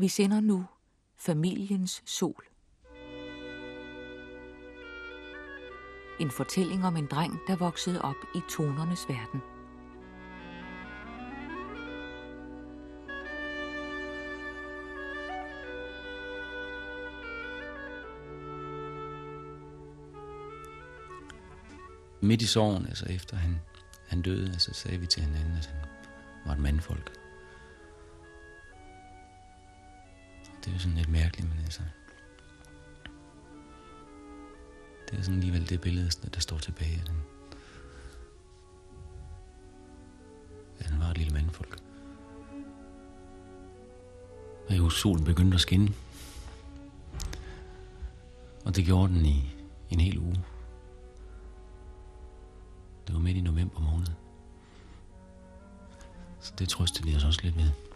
Vi sender nu Familiens Sol. En fortælling om en dreng, der voksede op i tonernes verden. Midt i sorgen, altså efter han, han døde, altså sagde vi til hinanden, at han var et mandfolk. Det er jo sådan lidt mærkeligt, men altså... Det er sådan alligevel det billede, der står tilbage. af Den, ja, han var et lille mandfolk. Og jo, solen begyndte at skinne. Og det gjorde den i en hel uge. Det var midt i november måned. Så det trøstede vi os også lidt ved.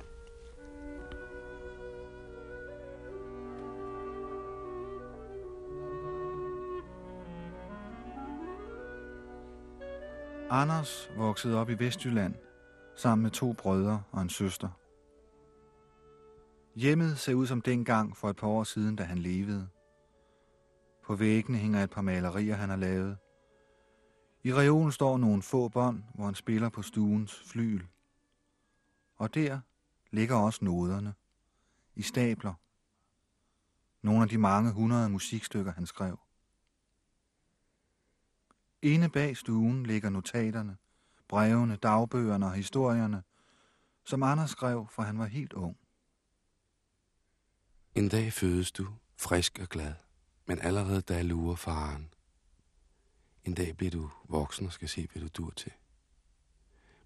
Anders voksede op i Vestjylland sammen med to brødre og en søster. Hjemmet ser ud som dengang for et par år siden, da han levede. På væggene hænger et par malerier, han har lavet. I reolen står nogle få bånd, hvor han spiller på stuens flyl. Og der ligger også noderne. I stabler. Nogle af de mange hundrede musikstykker, han skrev. Inde bag stuen ligger notaterne, brevene, dagbøgerne og historierne, som Anders skrev, for han var helt ung. En dag fødes du, frisk og glad, men allerede da lurer faren. En dag bliver du voksen og skal se, hvad du dur til.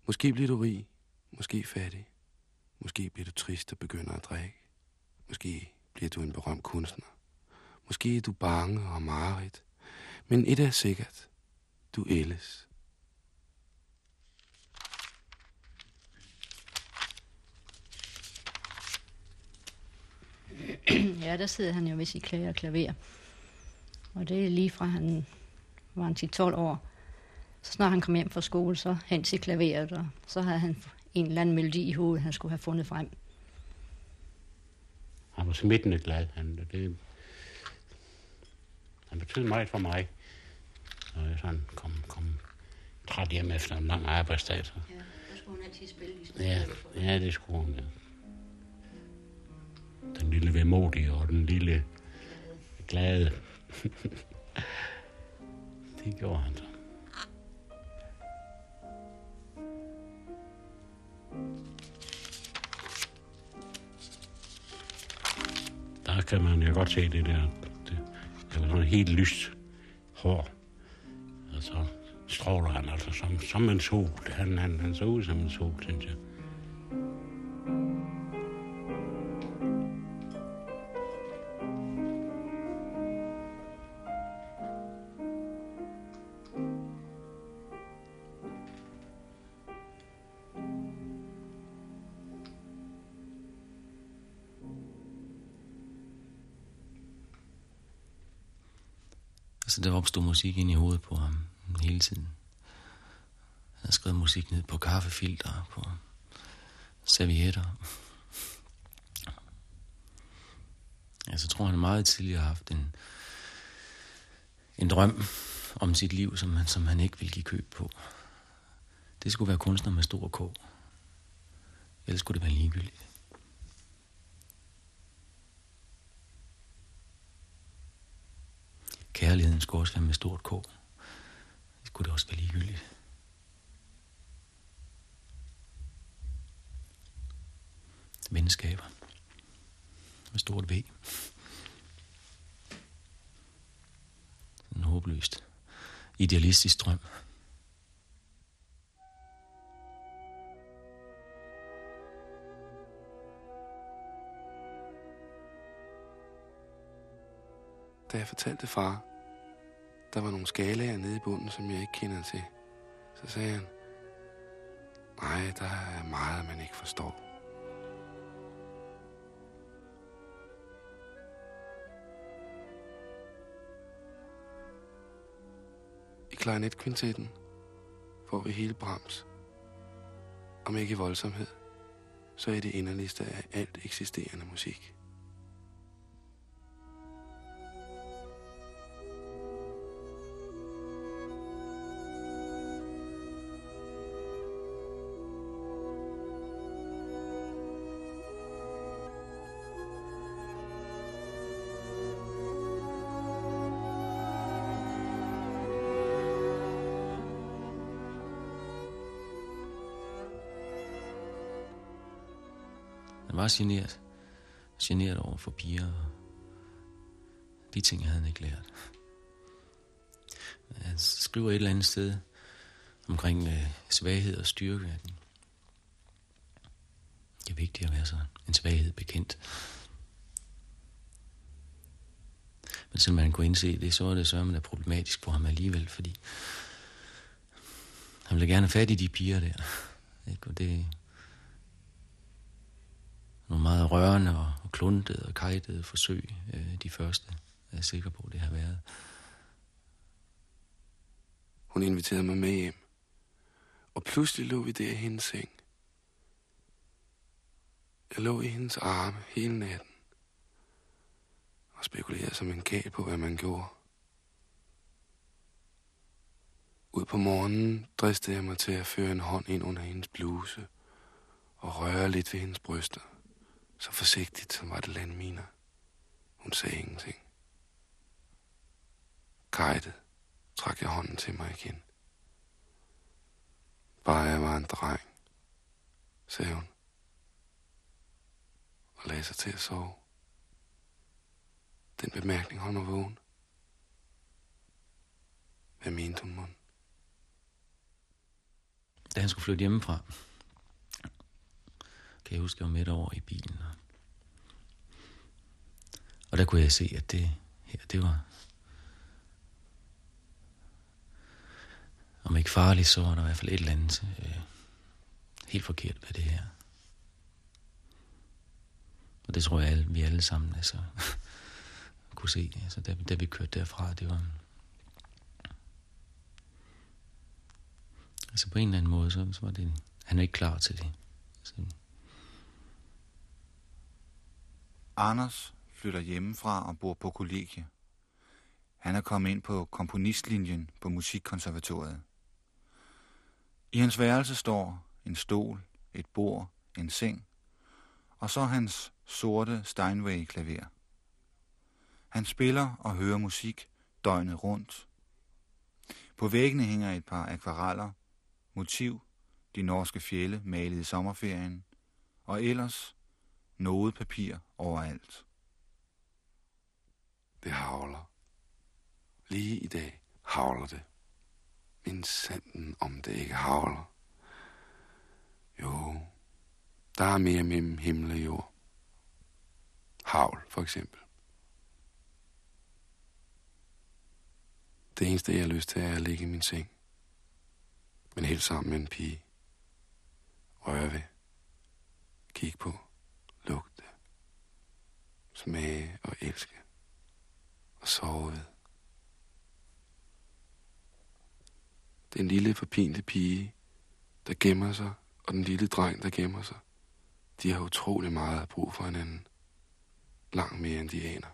Måske bliver du rig, måske fattig. Måske bliver du trist og begynder at drikke. Måske bliver du en berømt kunstner. Måske er du bange og mareridt. Men et er sikkert. Du ældes. ja, der sidder han jo ved sit klaver og klaver. Og det er lige fra han var han 10-12 år. Så snart han kom hjem fra skole, så hen til klaveret, og så havde han en eller anden melodi i hovedet, han skulle have fundet frem. Han var smittende glad. Han, det, han betød meget for mig. Og jeg sådan kom, kom træt hjem efter en lang arbejdsdag. Så. Ja, der skulle hun altid spille ja, ja, det skulle hun, ja. Den lille vemodige og den lille glade. det gjorde han så. Der kan man jo godt se det der. Det, det var sådan helt lyst hår. Stråler han altså som, som en sol. Han, han, han så ud som en sol, synes jeg. Altså, der opstod musik ind i hovedet på hele tiden. Han har skrevet musik ned på kaffefilter, på servietter. Altså, jeg tror, han meget tidligere har haft en, en drøm om sit liv, som han, som han ikke ville give køb på. Det skulle være kunstner med stor K. Ellers skulle det være ligegyldigt. Kærligheden skulle også være med stort K kunne det også være ligegyldigt. Venskaber. Med stort V. En håbløst. Idealistisk drøm. Da jeg fortalte far, der var nogle skalaer nede i bunden, som jeg ikke kender til, så sagde han, nej, der er meget, man ikke forstår. I klarinetkvintetten får vi hele Brahms, om ikke i voldsomhed, så er det inderligste af alt eksisterende musik. Meget generet. Generet over for piger. De ting havde han ikke lært. Han skriver et eller andet sted omkring øh, svaghed og styrke. Det er vigtigt at være så en svaghed bekendt. Men selvom man kunne indse det, så var det så er problematisk for ham alligevel, fordi han ville gerne have fat i de piger der. Ikke? Og det, nogle meget rørende og, kluntede og kajtede forsøg, øh, de første, jeg er sikker på, det har været. Hun inviterede mig med hjem, og pludselig lå vi der i hendes seng. Jeg lå i hendes arme hele natten, og spekulerede som en gal på, hvad man gjorde. Ud på morgenen dristede jeg mig til at føre en hånd ind under hendes bluse og røre lidt ved hendes bryster. Så forsigtigt, som var det landminer. Hun sagde ingenting. Kajtet trak jeg hånden til mig igen. Bare jeg var en dreng, sagde hun. Og lagde sig til at sove. Den bemærkning holdt mig vågen. Hvad mente hun, mon? Da han skulle flytte hjemmefra, kan jeg huske, jeg var midt over i bilen. Og, og der kunne jeg se, at det her, det var... Om ikke farligt, så var der i hvert fald et eller andet øh, helt forkert ved det her. Og det tror jeg, alle, vi alle sammen altså, kunne se, altså, da, da vi kørte derfra. Det var... Altså på en eller anden måde, så, så var det... Han er ikke klar til det. Så, Anders flytter hjemmefra og bor på kollegie. Han er kommet ind på komponistlinjen på Musikkonservatoriet. I hans værelse står en stol, et bord, en seng, og så hans sorte Steinway-klaver. Han spiller og hører musik døgnet rundt. På væggene hænger et par akvareller, motiv, de norske fjelle malet i sommerferien, og ellers noget papir overalt. Det havler. Lige i dag havler det. Min sanden, om det ikke havler. Jo, der er mere mellem himmel og jord. Havl, for eksempel. Det eneste, jeg har lyst til, er at ligge i min seng. Men helt sammen med en pige. Røre ved. Kig på smage og elske og sove ved. Den lille forpinte pige, der gemmer sig, og den lille dreng, der gemmer sig, de har utrolig meget brug for hinanden. Langt mere end de aner.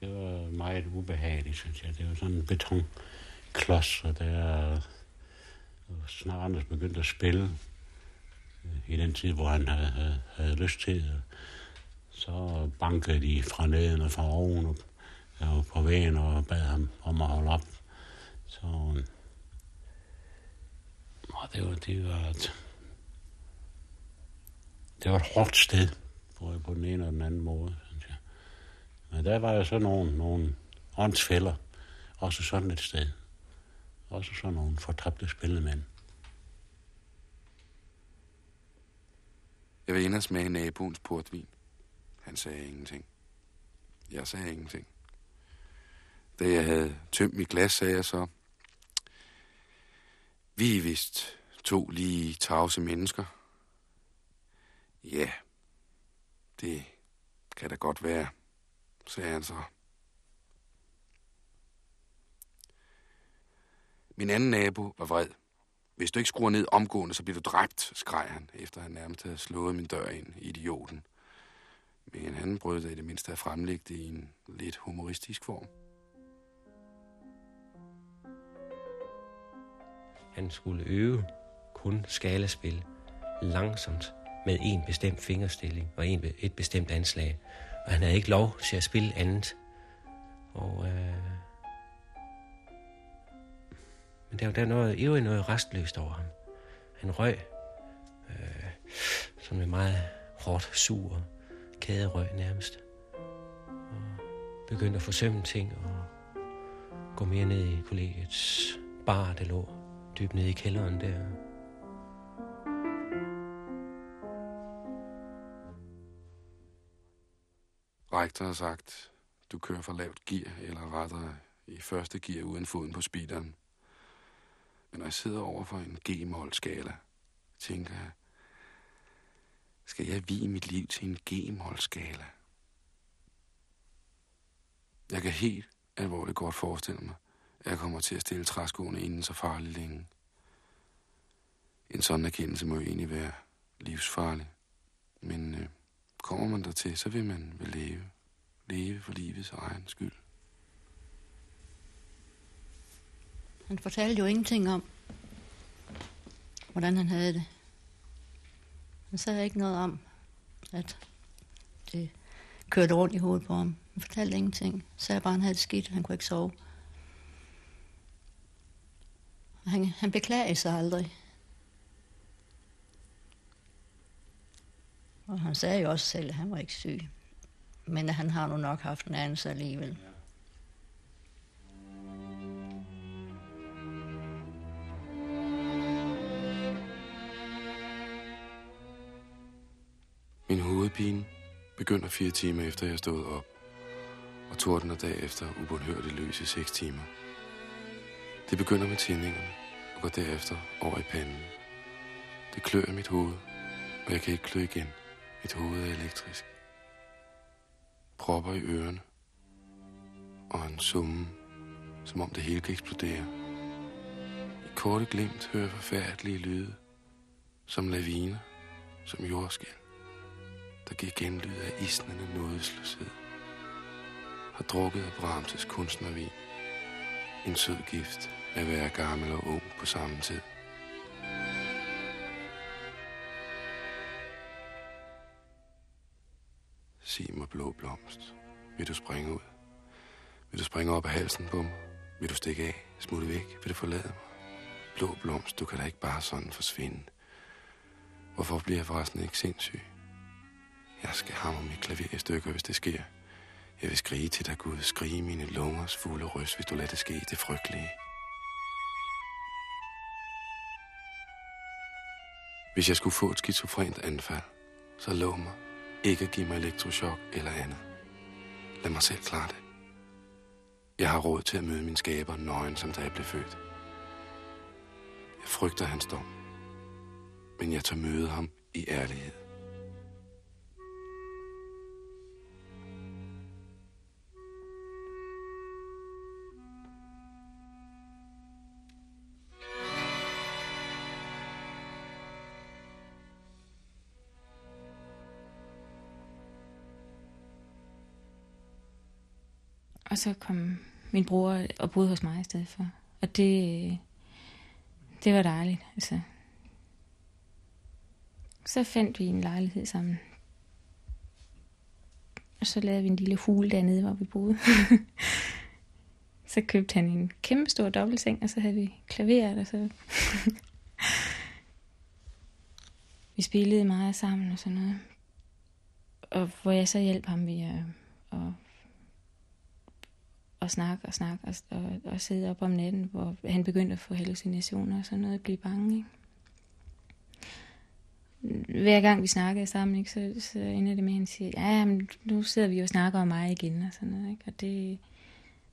Det var meget ubehageligt, synes jeg. Det var sådan en betonklods, og der snart Anders begyndte at spille i den tid, hvor han havde, havde, havde lyst til det. Så bankede de fra neden og fra oven og, og på vægen og bad ham om at holde op. Så og det var, det var et, det var et hårdt sted, både på den ene og den anden måde, synes jeg. Men der var jo så nogle, nogle åndsfælder, også sådan et sted. Også sådan nogle fortabte spillemænd. Jeg vil ind og smage naboens portvin. Han sagde ingenting. Jeg sagde ingenting. Da jeg havde tømt mit glas, sagde jeg så, vi er vist to lige tavse mennesker. Ja, det kan da godt være, sagde han så. Min anden nabo var vred. Hvis du ikke skruer ned omgående, så bliver du dræbt, skreg han, efter han nærmest havde slået min dør ind, idioten. Men han brød det i det mindste at fremlægge det i en lidt humoristisk form. Han skulle øve kun skalaspil langsomt med en bestemt fingerstilling og en, et bestemt anslag. Og han havde ikke lov til at spille andet. Og, øh, men der var der noget, ivrigt noget restløst over ham. Han røg, øh, som er meget hårdt sur kæderøg nærmest. Og begyndte at forsømme ting og gå mere ned i kollegiets bar, der lå dybt nede i kælderen der. Rektor har sagt, du kører for lavt gear, eller rettere i første gear uden foden på speederen. Men når jeg sidder over for en G-mol-skala, tænker jeg, skal jeg vige mit liv til en G-mol-skala? Jeg kan helt alvorligt godt forestille mig, at jeg kommer til at stille træskoene inden så farligt længe. En sådan erkendelse må jo egentlig være livsfarlig. Men øh, kommer man der til, så vil man vel leve. Leve for livets egen skyld. Han fortalte jo ingenting om, hvordan han havde det. Han sagde ikke noget om, at det kørte rundt i hovedet på ham. Han fortalte ingenting. Han sagde bare, at han havde det skidt. Han kunne ikke sove. Han, han beklagede sig aldrig. Og han sagde jo også selv, at han var ikke syg. Men at han har nu nok haft en anelse alligevel. Ja. Begynder fire timer efter jeg stod op, og tordner derefter ubundhørligt løs i seks timer. Det begynder med tændingerne og går derefter over i panden. Det klør i mit hoved, og jeg kan ikke klø igen. Mit hoved er elektrisk. Propper i ørerne, og en summe, som om det hele kan eksplodere. I korte glimt hører jeg forfærdelige lyde, som laviner, som jordskæl der giver genlyd af isnende nådesløshed. Har drukket af Brahms' kunstnervin. En sød gift at være gammel og ung på samme tid. Sig mig blå blomst. Vil du springe ud? Vil du springe op af halsen på mig? Vil du stikke af? Smutte væk? Vil du forlade mig? Blå blomst, du kan da ikke bare sådan forsvinde. Hvorfor bliver jeg forresten ikke sindssyg? Jeg skal hamre mit klaver i stykker, hvis det sker. Jeg vil skrige til dig, Gud. Skrige mine lungers fulde røst, hvis du lader det ske. Det frygtelige. Hvis jeg skulle få et skizofrent anfald, så lov mig ikke at give mig elektrochok eller andet. Lad mig selv klare det. Jeg har råd til at møde min skaber nøgen, som da jeg blev født. Jeg frygter hans dom, men jeg tager møde ham i ærlighed. Og så kom min bror og boede hos mig i stedet for. Og det, det var dejligt. Altså. Så fandt vi en lejlighed sammen. Og så lavede vi en lille hule dernede, hvor vi boede. så købte han en kæmpe stor dobbeltseng, og så havde vi klaveret, og så... vi spillede meget sammen og sådan noget. Og hvor jeg så hjalp ham ved at, at og snakke og snakke og, og, og sidde op om natten, hvor han begyndte at få hallucinationer og sådan noget, og blive bange. Ikke? Hver gang vi snakkede sammen, ikke, så, så ender det med, at han siger, ja, men nu sidder vi og snakker om mig igen og sådan noget. Ikke? Og, det,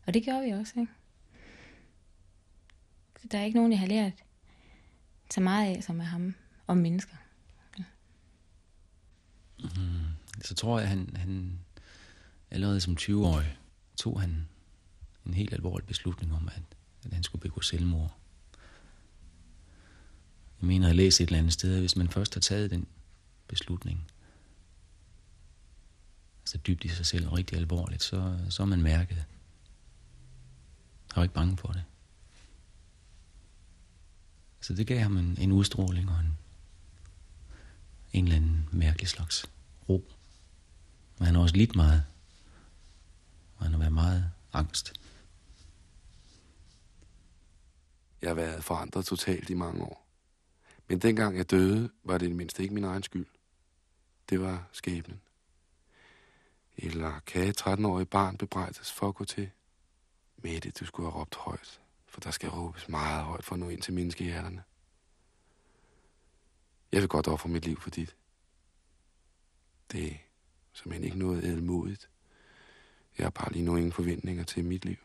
og det gjorde vi også. Ikke? Der er ikke nogen, jeg har lært så meget af, som er ham om mennesker. Ja. Mm, så tror jeg, han, han allerede som 20-årig tog han en helt alvorlig beslutning om, at, at han skulle begå selvmord. Jeg mener, jeg læst et eller andet sted, at hvis man først har taget den beslutning, altså dybt i sig selv og rigtig alvorligt, så, så er man mærket. Jeg var ikke bange for det. Så det gav ham en, en udstråling og en, en eller anden mærkelig slags ro. Men han har også lidt meget. Og han har været meget angst. Jeg har været forandret totalt i mange år. Men dengang jeg døde, var det i det mindste ikke min egen skyld. Det var skæbnen. Eller kan et 13-årig barn bebrejdes for at gå til? Mette, du skulle have råbt højt, for der skal råbes meget højt for at nå ind til menneskehjerterne. Jeg vil godt ofre mit liv for dit. Det er simpelthen ikke noget ædelmodigt. Jeg har bare lige nu ingen forventninger til mit liv.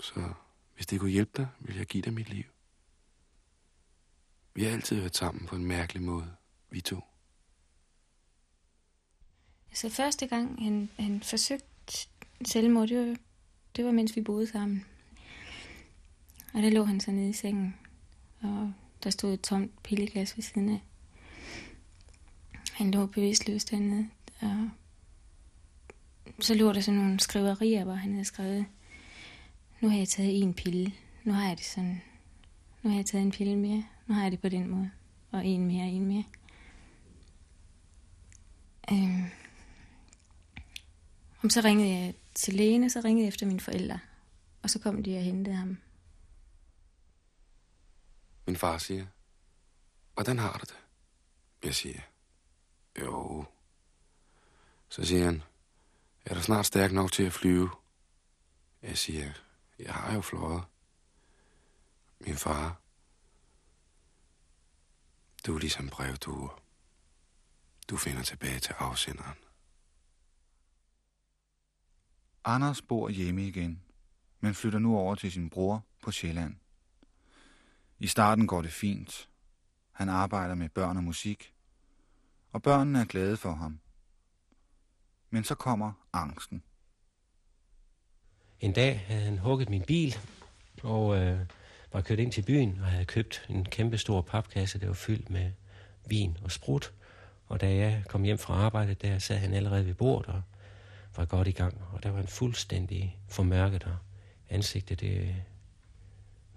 Så hvis det kunne hjælpe dig, vil jeg give dig mit liv. Vi har altid været sammen på en mærkelig måde, vi to. Altså første gang, han, han forsøgte selvmord, det var, det var, mens vi boede sammen. Og der lå han så nede i sengen, og der stod et tomt pilleglas ved siden af. Han lå bevidstløs dernede, og så lå der sådan nogle skriverier, hvor han havde skrevet, nu har jeg taget en pille, nu har jeg det sådan, nu har jeg taget en pille mere, nu har jeg det på den måde, og en mere, en mere. Øhm. Og så ringede jeg til lægen, og så ringede jeg efter mine forældre, og så kom de og hentede ham. Min far siger, hvordan har du det? Jeg siger, jo. Så siger han, er du snart stærk nok til at flyve? Jeg siger, jeg har jo fløjet. Min far, du er ligesom brevduer. Du finder tilbage til afsenderen. Anders bor hjemme igen, men flytter nu over til sin bror på Sjælland. I starten går det fint. Han arbejder med børn og musik, og børnene er glade for ham. Men så kommer angsten. En dag havde han hugget min bil, og øh, var kørt ind til byen og havde købt en kæmpe stor papkasse, der var fyldt med vin og sprut. Og da jeg kom hjem fra arbejde, der sad han allerede ved bordet og var godt i gang. Og der var en fuldstændig formørket, og ansigtet det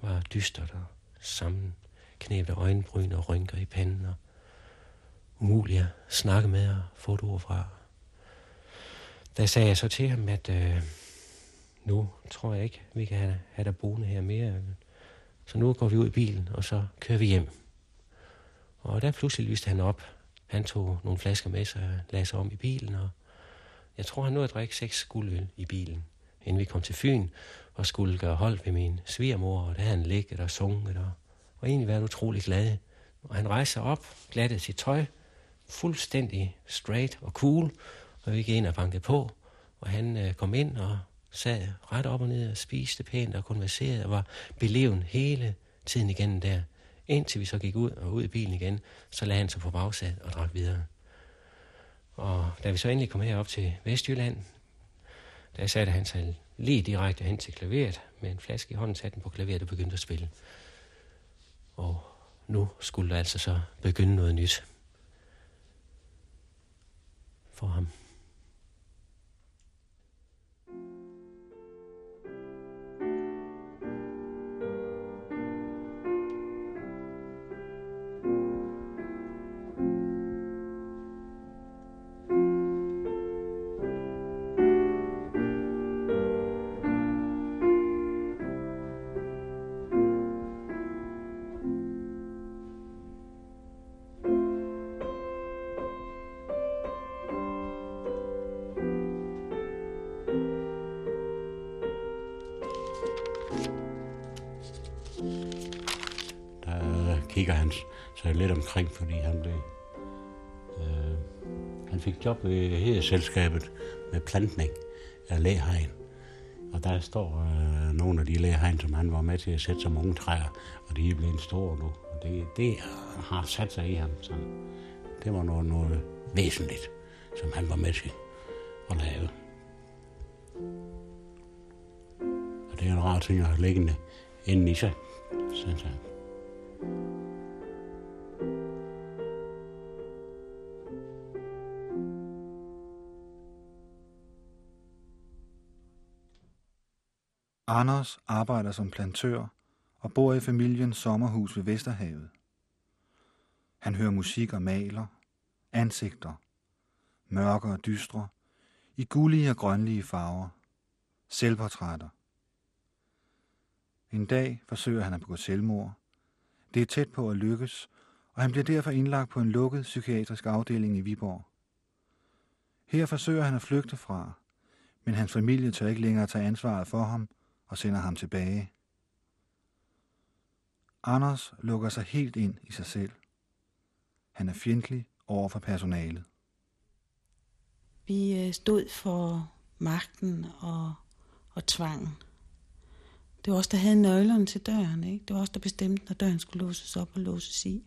var dystert og sammenknæbte øjenbryn og rynker i panden. Og umuligt at snakke med og få et ord fra. Der sagde jeg så til ham, at øh, nu tror jeg ikke, vi kan have, have dig boende her mere. Så nu går vi ud i bilen, og så kører vi hjem. Og der pludselig lyste han op. Han tog nogle flasker med sig og lagde sig om i bilen, og jeg tror, han nåede at drikke seks guldøl i bilen, inden vi kom til Fyn og skulle gøre hold ved min svigermor, og der havde han ligget og sunget og, og egentlig været utrolig glad. Og han rejste sig op, glattede sit tøj, fuldstændig straight og cool, og vi gik ind og bankede på, og han øh, kom ind og sad ret op og ned og spiste pænt og konverserede og var beleven hele tiden igen der. Indtil vi så gik ud og ud i bilen igen, så lagde han sig på bagsædet og drak videre. Og da vi så endelig kom herop til Vestjylland, der satte han sig lige direkte hen til klaveret med en flaske i hånden, satte den på klaveret og begyndte at spille. Og nu skulle der altså så begynde noget nyt for ham. Fordi han blev... Øh, han fik job ved Hederselskabet med plantning af læhegn. Og der står øh, nogle af de læhegn, som han var med til at sætte som unge træer, og de er blevet store nu. Og det, det har sat sig i ham. Så det var noget, noget væsentligt, som han var med til at lave. Og det er en rar ting at have liggende inden i sig, synes jeg. Anders arbejder som plantør og bor i familiens sommerhus ved Vesterhavet. Han hører musik og maler, ansigter, mørke og dystre, i gullige og grønlige farver, selvportrætter. En dag forsøger han at begå selvmord. Det er tæt på at lykkes, og han bliver derfor indlagt på en lukket psykiatrisk afdeling i Viborg. Her forsøger han at flygte fra, men hans familie tør ikke længere tage ansvaret for ham og sender ham tilbage. Anders lukker sig helt ind i sig selv. Han er fjendtlig over for personalet. Vi øh, stod for magten og, og tvangen. Det var os, der havde nøglerne til døren. Ikke? Det var os, der bestemte, når døren skulle låses op og låses i.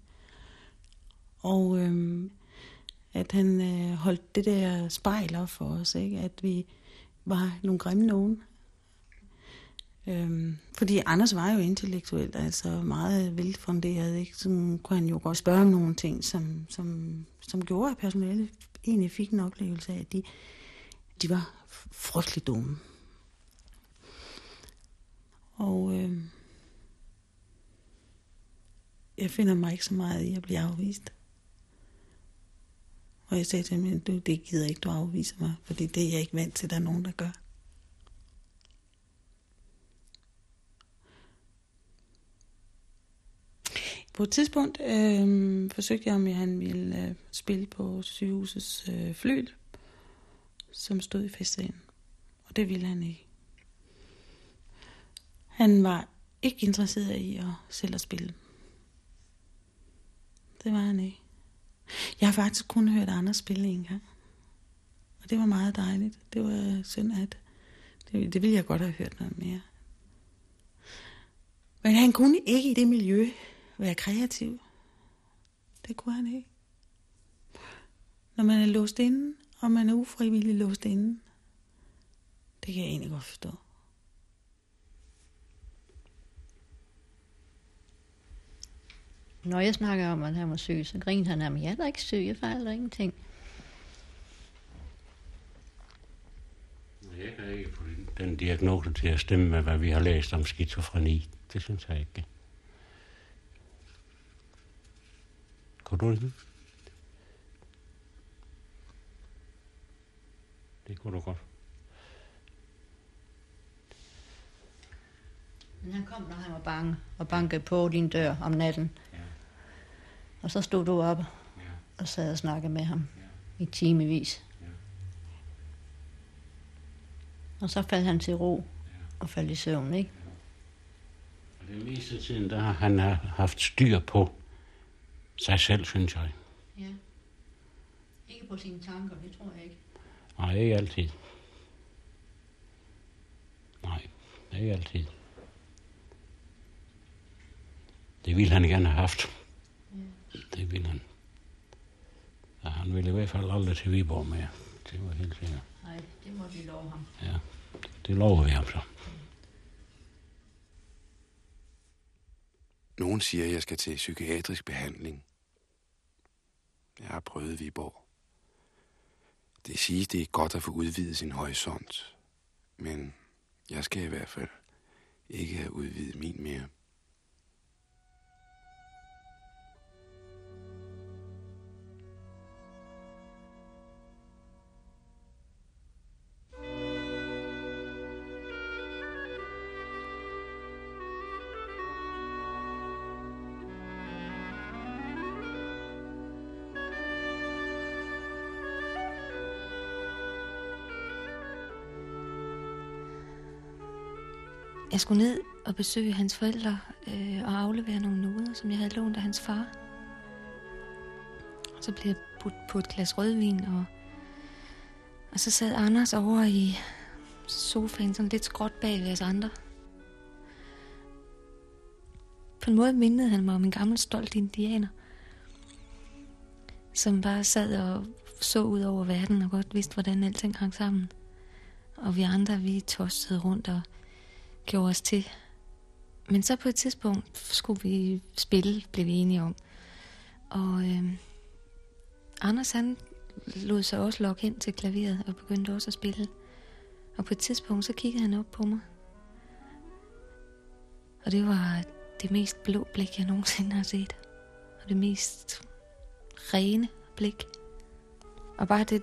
Og øhm, at han øh, holdt det der spejl op for os, ikke? at vi var nogle grimme nogen. Øhm, fordi Anders var jo intellektuelt, altså meget velfunderet, ikke? Så kunne han jo godt spørge om nogle ting, som, som, som gjorde, at personalet egentlig fik en oplevelse af, at de, de var frygtelig dumme. Og øh, jeg finder mig ikke så meget i at blive afvist. Og jeg sagde til ham, du, det gider ikke, du afviser mig, fordi det er jeg ikke vant til, at der er nogen, der gør. På et tidspunkt øh, forsøgte jeg, om han ville øh, spille på sygehusets øh, flyl, som stod i festsalen. Og det ville han ikke. Han var ikke interesseret i at selv at spille. Det var han ikke. Jeg har faktisk kun hørt andre spille en gang. Og det var meget dejligt. Det var synd, at det, det ville jeg godt have hørt noget mere. Men han kunne ikke i det miljø være kreativ. Det kunne han ikke. Når man er låst inde, og man er ufrivilligt låst inde, det kan jeg egentlig godt forstå. Når jeg snakker om, at han var syg, så griner han af mig. Jeg er da ikke syg, jeg fejler ingenting. Jeg kan ikke få den, diagnose til at stemme med, hvad vi har læst om skizofreni. Det synes jeg ikke. Kunne du det? Kunne du godt. Men han kom, når han var bange, og bankede på din dør om natten. Ja. Og så stod du op Ja. og sad og snakkede med ham i timevis. Ja. Og så faldt han til ro og faldt i søvn, ikke? Og det meste tiden, der har han har haft styr på sig selv, synes jeg. Ja. Ikke på sine tanker, det tror jeg ikke. Nej, ikke altid. Nej, ikke altid. Det ville han gerne have haft. Det ville han. Ja, han ville i hvert fald aldrig til Viborg mere. Det var helt sikkert. Nej, det må vi love ham. Ja, det lover vi ham så. Nogen siger, at jeg skal til psykiatrisk behandling. Jeg har prøvet Viborg. Det siges, det er godt at få udvidet sin horisont. Men jeg skal i hvert fald ikke have udvidet min mere. Jeg skulle ned og besøge hans forældre øh, og aflevere nogle noder, som jeg havde lånt af hans far. Og så blev jeg budt på et glas rødvin, og, og så sad Anders over i sofaen, sådan lidt skråt bag ved os andre. På en måde mindede han mig om en gammel stolt indianer, som bare sad og så ud over verden og godt vidste, hvordan alting hang sammen. Og vi andre, vi tossede rundt og gjorde os til. Men så på et tidspunkt skulle vi spille, blev vi enige om. Og øh, Anders han lod sig også lokke ind til klaveret og begyndte også at spille. Og på et tidspunkt så kiggede han op på mig. Og det var det mest blå blik, jeg nogensinde har set. Og det mest rene blik. Og bare det,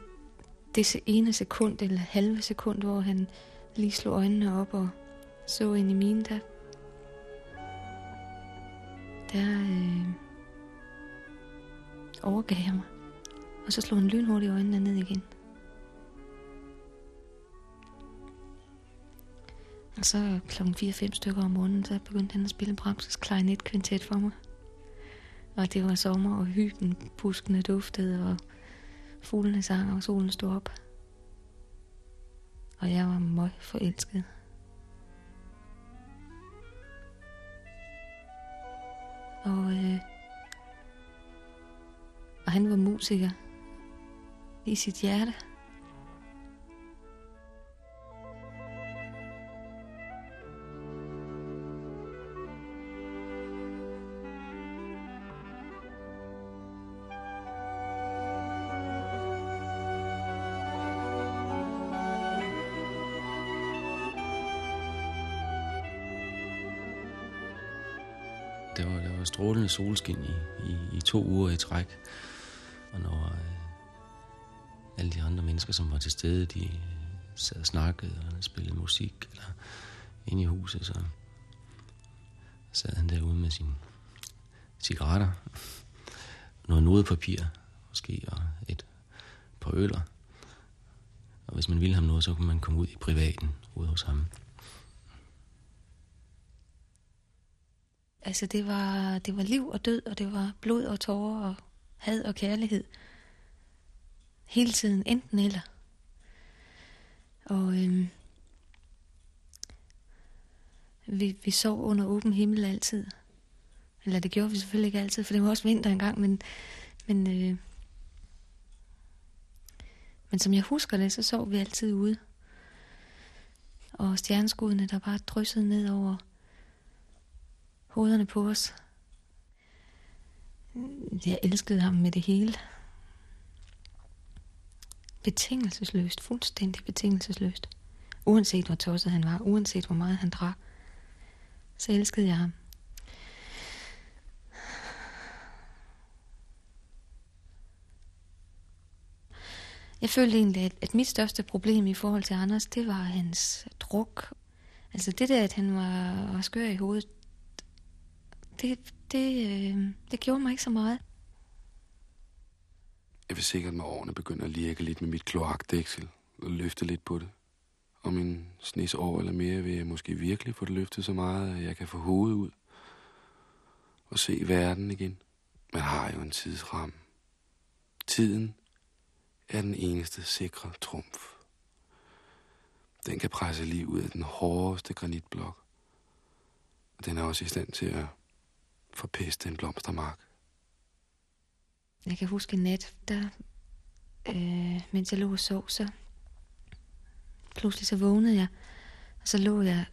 det ene sekund, eller halve sekund, hvor han lige slog øjnene op og så ind i mine, der, der øh, overgav jeg mig. Og så slog han lynhurtigt øjnene ned igen. Og så kl. 4-5 stykker om morgenen, så begyndte han at spille Brahms' klarinet kvintet for mig. Og det var sommer, og hyggen, buskene duftede, og fuglene sang, og solen stod op. Og jeg var møg forelsket. Og, øh, og han var musiker i sit hjerte. Strålende solskin i, i, i to uger i træk. Og når øh, alle de andre mennesker, som var til stede, de øh, sad og snakkede og spillede musik eller inde i huset, så sad han derude med sine cigaretter, noget nodepapir måske, og et par øller. Og hvis man ville ham noget, så kunne man komme ud i privaten ude hos ham. Altså, det var, det var liv og død, og det var blod og tårer, og had og kærlighed. Hele tiden, enten eller. Og øhm, vi, vi sov under åben himmel altid. Eller det gjorde vi selvfølgelig ikke altid, for det var også vinter engang, men, men, øh, men som jeg husker det, så sov vi altid ude. Og stjerneskuddene, der bare dryssede ned over hovederne på os. Jeg elskede ham med det hele. Betingelsesløst, fuldstændig betingelsesløst. Uanset hvor tosset han var, uanset hvor meget han drak, så elskede jeg ham. Jeg følte egentlig, at, at mit største problem i forhold til Anders, det var hans druk. Altså det der, at han var, var skør i hovedet, det, det, øh, det gjorde mig ikke så meget. Jeg vil sikkert med årene begynde at lirke lidt med mit kloakdæksel og løfte lidt på det. Om en snes år eller mere vil jeg måske virkelig få det løftet så meget, at jeg kan få hovedet ud og se verden igen. Man har jo en tidsramme. Tiden er den eneste sikre trumf. Den kan presse liv ud af den hårdeste granitblok. Og den er også i stand til at forpeste en blomstermark. Jeg kan huske en nat, der, øh, mens jeg lå og sov, så pludselig så vågnede jeg, og så lå jeg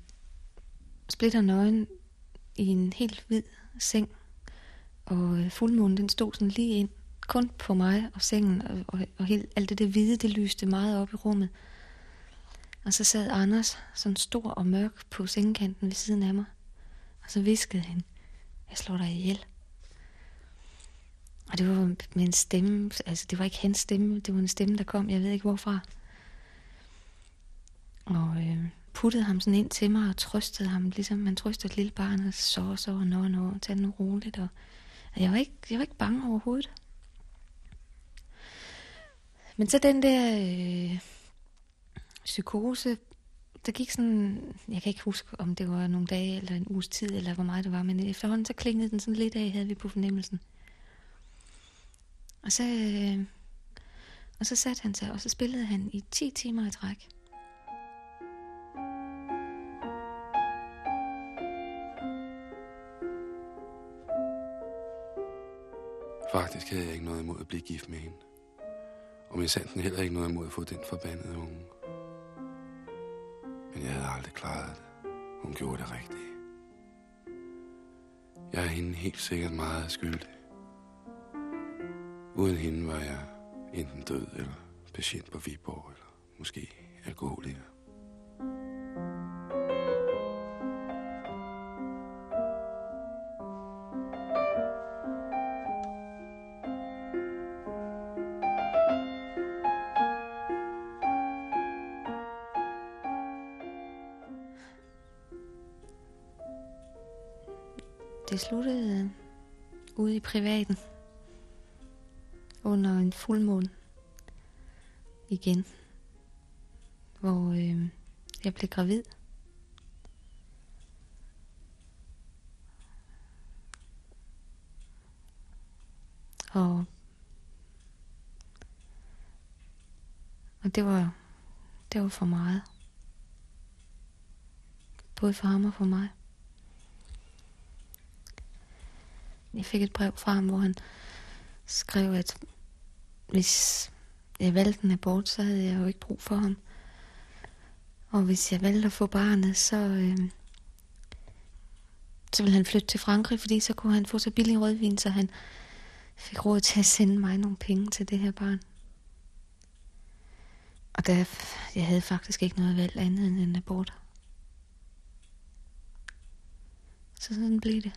splitter nøgen i en helt hvid seng, og øh, fuldmånen den stod sådan lige ind, kun på mig og sengen, og, og, og helt, alt det der hvide, det lyste meget op i rummet. Og så sad Anders, sådan stor og mørk, på sengekanten ved siden af mig, og så viskede han, jeg slår dig ihjel. Og det var med en stemme, altså det var ikke hans stemme, det var en stemme, der kom, jeg ved ikke hvorfra. Og øh, puttede ham sådan ind til mig og trøstede ham, ligesom man trøster et lille barn og så så og nå nå, tag nu roligt. Og, og jeg, var ikke, jeg var ikke bange overhovedet. Men så den der øh, psykose, der gik sådan, jeg kan ikke huske, om det var nogle dage eller en uges tid, eller hvor meget det var, men efterhånden så klingede den sådan lidt af, havde vi på fornemmelsen. Og så, øh, og så satte han sig, og så spillede han i 10 timer i træk. Faktisk havde jeg ikke noget imod at blive gift med hende. Og min sanden heller ikke noget imod at få den forbandede unge. Men jeg havde aldrig klaret det. Hun gjorde det rigtigt. Jeg er hende helt sikkert meget skyldig. Uden hende var jeg enten død eller patient på Viborg, eller måske alkoholiker. Det ude i privaten under en fuldmåne igen, hvor øh, jeg blev gravid. Og, og det var, det var for meget. Både for ham og for mig. Jeg fik et brev fra ham, hvor han skrev, at hvis jeg valgte en abort, så havde jeg jo ikke brug for ham. Og hvis jeg valgte at få barnet, så, øh, så ville han flytte til Frankrig, fordi så kunne han få så billig rødvin, så han fik råd til at sende mig nogle penge til det her barn. Og der, jeg havde faktisk ikke noget valg andet end en abort. Så sådan blev det.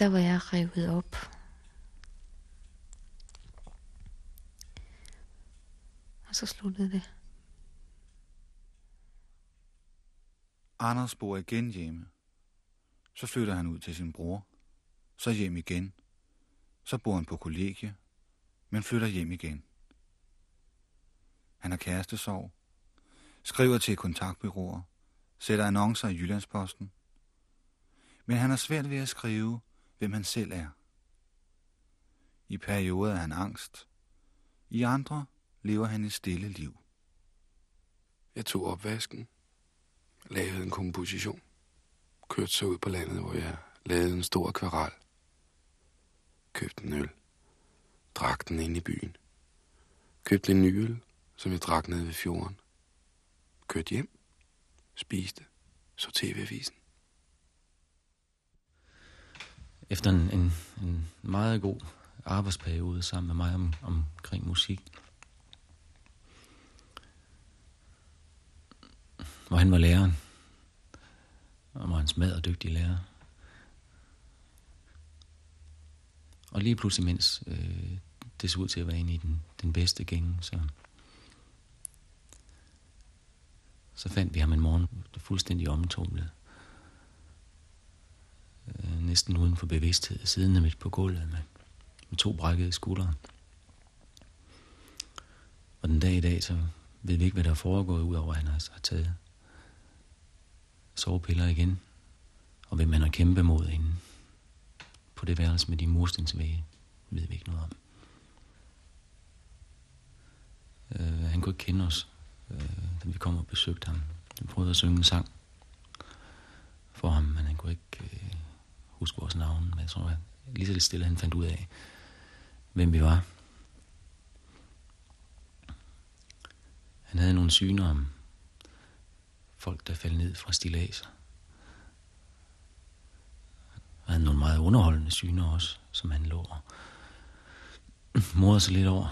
Der var jeg revet op. Og så sluttede det. Anders bor igen hjemme. Så flytter han ud til sin bror. Så hjem igen. Så bor han på kollegie, men flytter hjem igen. Han har kærestesorg, skriver til kontaktbyråer, sætter annoncer i Jyllandsposten. Men han har svært ved at skrive, hvem han selv er. I perioder er han angst. I andre lever han et stille liv. Jeg tog opvasken, lavede en komposition, kørte så ud på landet, hvor jeg lavede en stor akvarel, købte en øl, drak den ind i byen, købte en ny øl, som jeg drak ned ved fjorden, kørte hjem, spiste, så tv-avisen. Efter en, en, en meget god arbejdsperiode sammen med mig om, omkring musik, hvor han var læreren, og var en smad og dygtig lærer. Og lige pludselig, mens øh, det så ud til at være inde i den, den bedste gænge, så, så fandt vi ham en morgen fuldstændig omtumlet. Næsten uden for bevidsthed, siddende midt på gulvet med, med to brækkede skuldre. Og den dag i dag, så ved vi ikke, hvad der er foregået, udover at han har, har taget sovepiller igen, og hvem man har kæmpet mod inden på det værelse med de murstensvægge, ved vi ikke noget om. Uh, han kunne ikke kende os, uh, da vi kom og besøgte ham. Vi prøvede at synge en sang for ham, men han kunne ikke uh, huske vores navn. Men jeg tror, at lige så lidt stille han fandt ud af, hvem vi var. Han havde nogle syner om folk, der faldt ned fra stilaser. Han havde nogle meget underholdende syner også, som han lå og morede sig lidt over.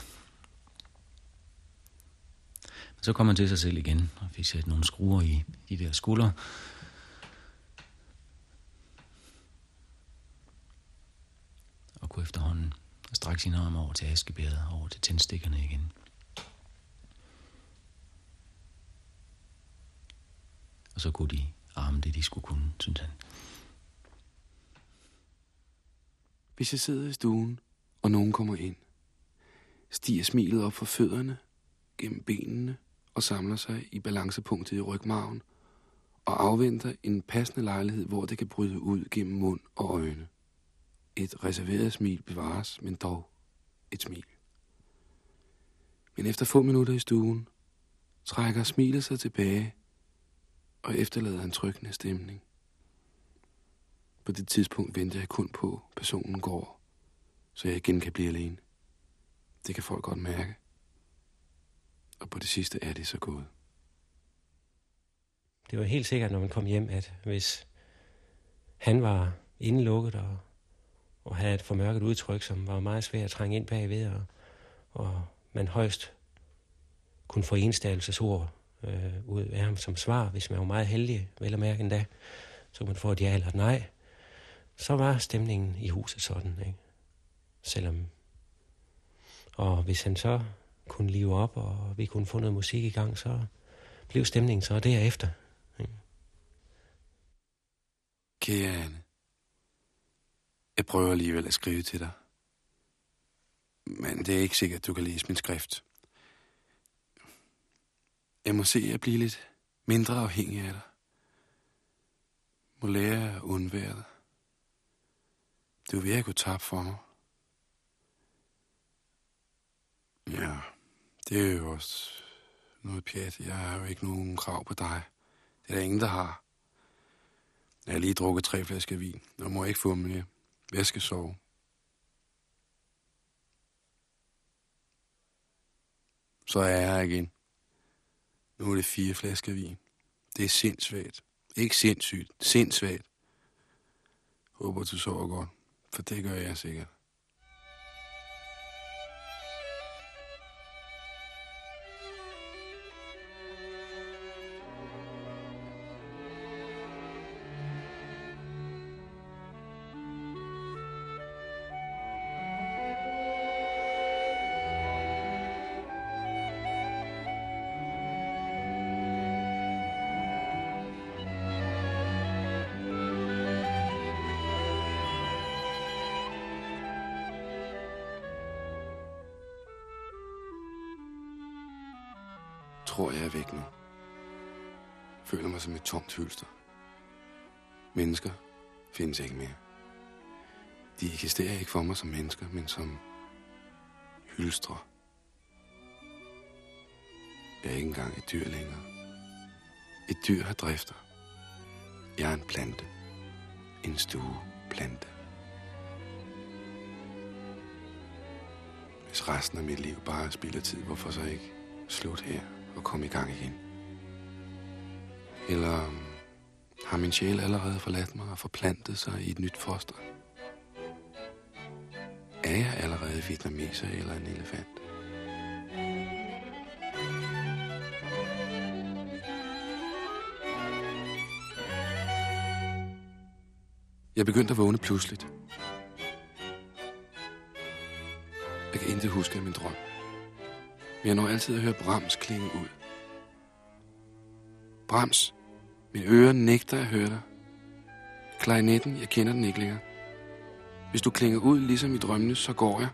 Men så kom han til sig selv igen og fik sat nogle skruer i de der skuldre. Og kunne efterhånden strække sine over til askebæret og over til tændstikkerne igen. Og så kunne de arme det, de skulle kunne, synes han. Hvis jeg sidder i stuen, og nogen kommer ind, stiger smilet op for fødderne, gennem benene og samler sig i balancepunktet i rygmarven og afventer en passende lejlighed, hvor det kan bryde ud gennem mund og øjne. Et reserveret smil bevares, men dog et smil. Men efter få minutter i stuen, trækker smilet sig tilbage og efterlader en trykkende stemning. På det tidspunkt venter jeg kun på, at personen går, så jeg igen kan blive alene. Det kan folk godt mærke. Og på det sidste er det så gået. Det var helt sikkert, når man kom hjem, at hvis han var indelukket og, og havde et formørket udtryk, som var meget svært at trænge ind bagved, og, og man højst kunne få enstavelsesord øh, ud af ham som svar, hvis man var meget heldig, vel at mærke endda, så man får et ja eller et nej, så var stemningen i huset sådan, ikke? Selvom... Og hvis han så kunne live op, og vi kunne få noget musik i gang, så blev stemningen så derefter. Ikke? Kære Anne, jeg prøver alligevel at skrive til dig. Men det er ikke sikkert, at du kan læse min skrift. Jeg må se at blive lidt mindre afhængig af dig. Må lære at undvære dig. Du er ved at gå tabt for mig. Ja, det er jo også noget pjat. Jeg har jo ikke nogen krav på dig. Det er der ingen, der har. Jeg har lige drukket tre flasker vin, og må ikke få mere. Jeg skal sove. Så er jeg her igen. Nu er det fire flasker vin. Det er sindssvagt. Ikke sindssygt, Sindssvagt. Håber, du sover godt, for det gør jeg sikkert. For mig som mennesker, men som hylstre. Jeg er ikke engang et dyr længere. Et dyr har drifter. Jeg er en plante. En stueplante. Hvis resten af mit liv bare spilder tid, hvorfor så ikke slut her? og komme i gang igen? Eller har min sjæl allerede forladt mig og forplantet sig i et nyt foster? Er jeg allerede vietnameser eller en elefant? Jeg begyndte at vågne pludseligt. Jeg kan intet huske af min drøm. Men jeg når altid at høre Brahms klinge ud. Brahms, min ører nægter at høre dig. Klarinetten, jeg kender den ikke længere. Hvis du klinger ud ligesom i drømmene, så går jeg.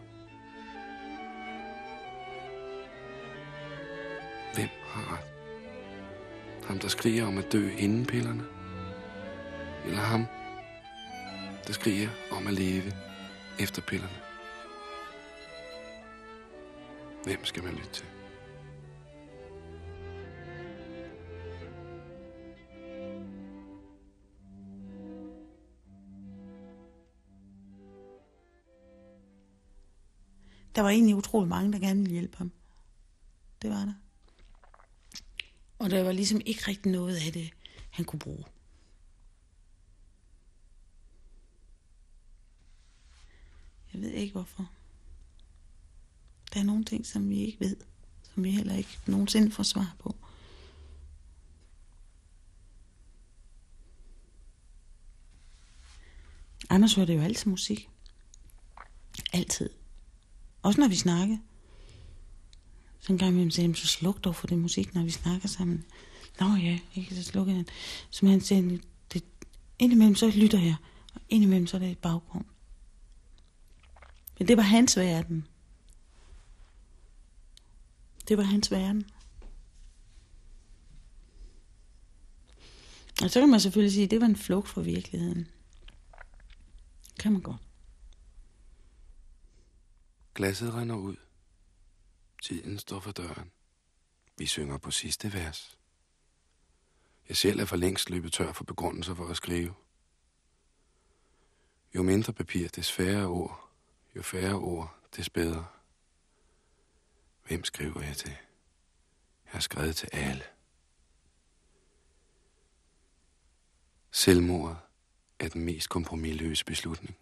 Hvem har ret? Ham, der skriger om at dø inden pillerne? Eller ham, der skriger om at leve efter pillerne? Hvem skal man lytte til? Der var egentlig utrolig mange, der gerne ville hjælpe ham. Det var der. Og der var ligesom ikke rigtig noget af det, han kunne bruge. Jeg ved ikke hvorfor. Der er nogle ting, som vi ikke ved, som vi heller ikke nogensinde får svar på. Anders hørte jo altid musik. Altid. Også når vi snakker. Så en gang imellem sagde så sluk dog for det musik, når vi snakker sammen. Nå ja, ikke så slukke han. Så han sagde, det, indimellem så lytter jeg, og indimellem så er det et baggrund. Men det var hans verden. Det var hans verden. Og så kan man selvfølgelig sige, at det var en flugt fra virkeligheden. Kan man godt. Glasset render ud. Tiden står for døren. Vi synger på sidste vers. Jeg selv er for længst løbet tør for begrundelser for at skrive. Jo mindre papir, des færre ord. Jo færre ord, des bedre. Hvem skriver jeg til? Jeg har skrevet til alle. Selvmordet er den mest kompromilløse beslutning.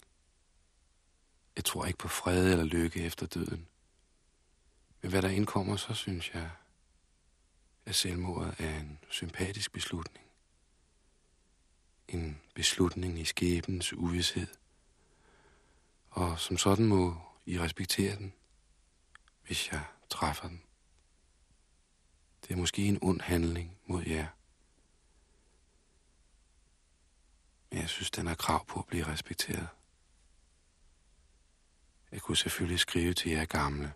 Jeg tror ikke på fred eller lykke efter døden. Men hvad der indkommer, så synes jeg, at selvmordet er en sympatisk beslutning. En beslutning i skæbens uvidshed. Og som sådan må I respektere den, hvis jeg træffer den. Det er måske en ond handling mod jer. Men jeg synes, den har krav på at blive respekteret. Jeg kunne selvfølgelig skrive til jer gamle.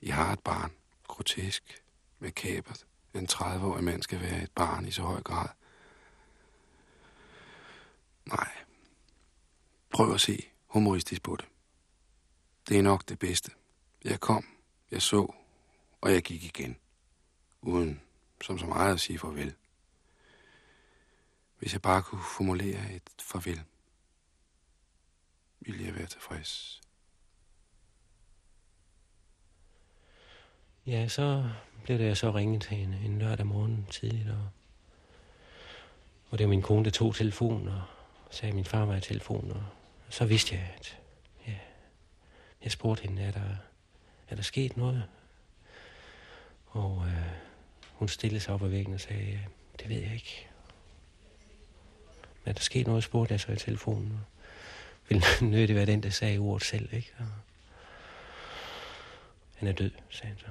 I har et barn. Grotesk. Makabert. En 30-årig mand skal være et barn i så høj grad. Nej. Prøv at se humoristisk på det. Det er nok det bedste. Jeg kom, jeg så, og jeg gik igen. Uden som så meget at sige farvel. Hvis jeg bare kunne formulere et farvel, ville jeg være tilfreds. Ja, så blev det så ringet til en, en lørdag morgen tidligt, og, og det var min kone, der tog telefonen, og sagde, at min far var i telefonen, og så vidste jeg, at ja, jeg spurgte hende, er der, er der sket noget? Og øh, hun stillede sig op ad væggen og sagde, ja, det ved jeg ikke. Men er der sket noget, spurgte jeg så i telefonen. Og ville nødigt være den, der sagde ordet selv, ikke? Og han er død, sagde han så.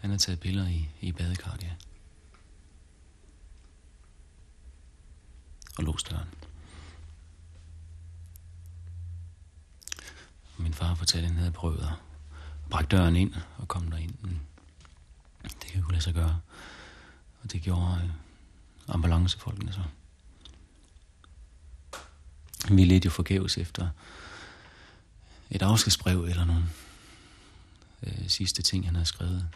Han har taget billeder i, i badekarret, ja. Og låst døren. Min far fortalte, at han havde prøvet at brække døren ind og komme derind. Men det kan jo lade sig gøre. Og det gjorde øh, ambulancefolkene så. Vi ledte jo forgæves efter et afskedsbrev eller nogle øh, sidste ting, han havde skrevet.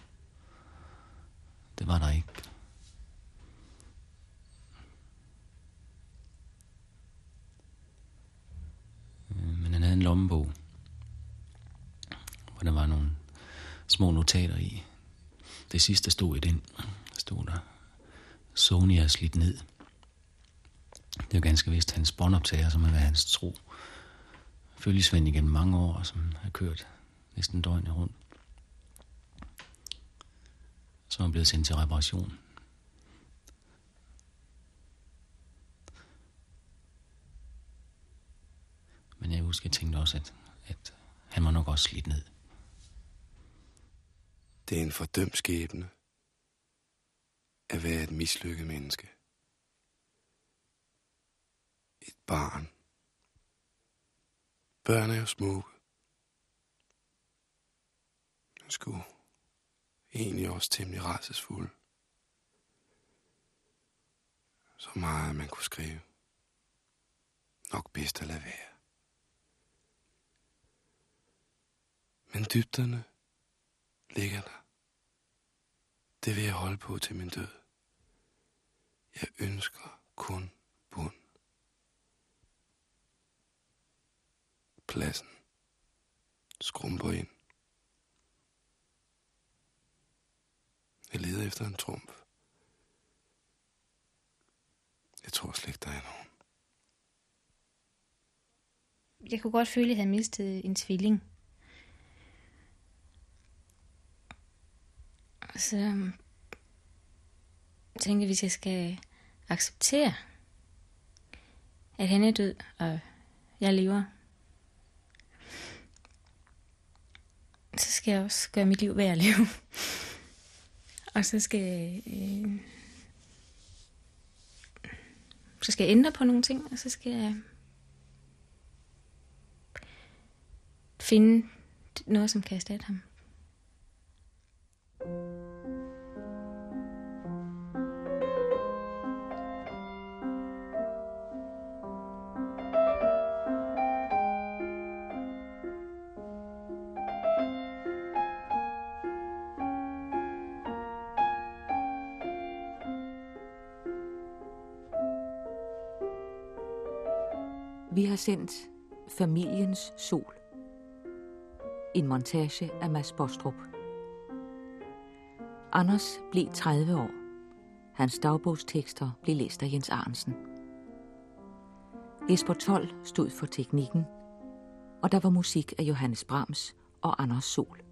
Det var der ikke. Øh, men han havde en lommebog, hvor der var nogle små notater i. Det sidste stod i den, stod der, Sonia er slidt ned. Det er jo ganske vist hans båndoptager, som har været hans tro. Følgesvend igennem mange år, som har kørt næsten døgnet rundt som er blevet sendt til reparation. Men jeg husker, jeg tænkte også, at, at han var nok også slidt ned. Det er en fordømt skæbne at være et mislykket menneske. Et barn. Børn er jo smukke. Man skulle egentlig også temmelig rædselsfuld. Så meget man kunne skrive. Nok bedst at lade være. Men dybderne ligger der. Det vil jeg holde på til min død. Jeg ønsker kun bund. Pladsen skrumper ind. Jeg leder efter en trumf. Jeg tror slet ikke, der er nogen. Jeg kunne godt føle, at jeg havde mistet en tvilling. Og så øhm, tænkte jeg, hvis jeg skal acceptere, at han er død, og jeg lever, så skal jeg også gøre mit liv værd at leve og så skal jeg, øh, så skal jeg ændre på nogle ting, og så skal jeg finde noget, som kan erstatte ham. Vi har sendt Familiens Sol. En montage af Mads Bostrup. Anders blev 30 år. Hans dagbogstekster blev læst af Jens Arnsen. Jesper 12 stod for teknikken, og der var musik af Johannes Brahms og Anders Sol.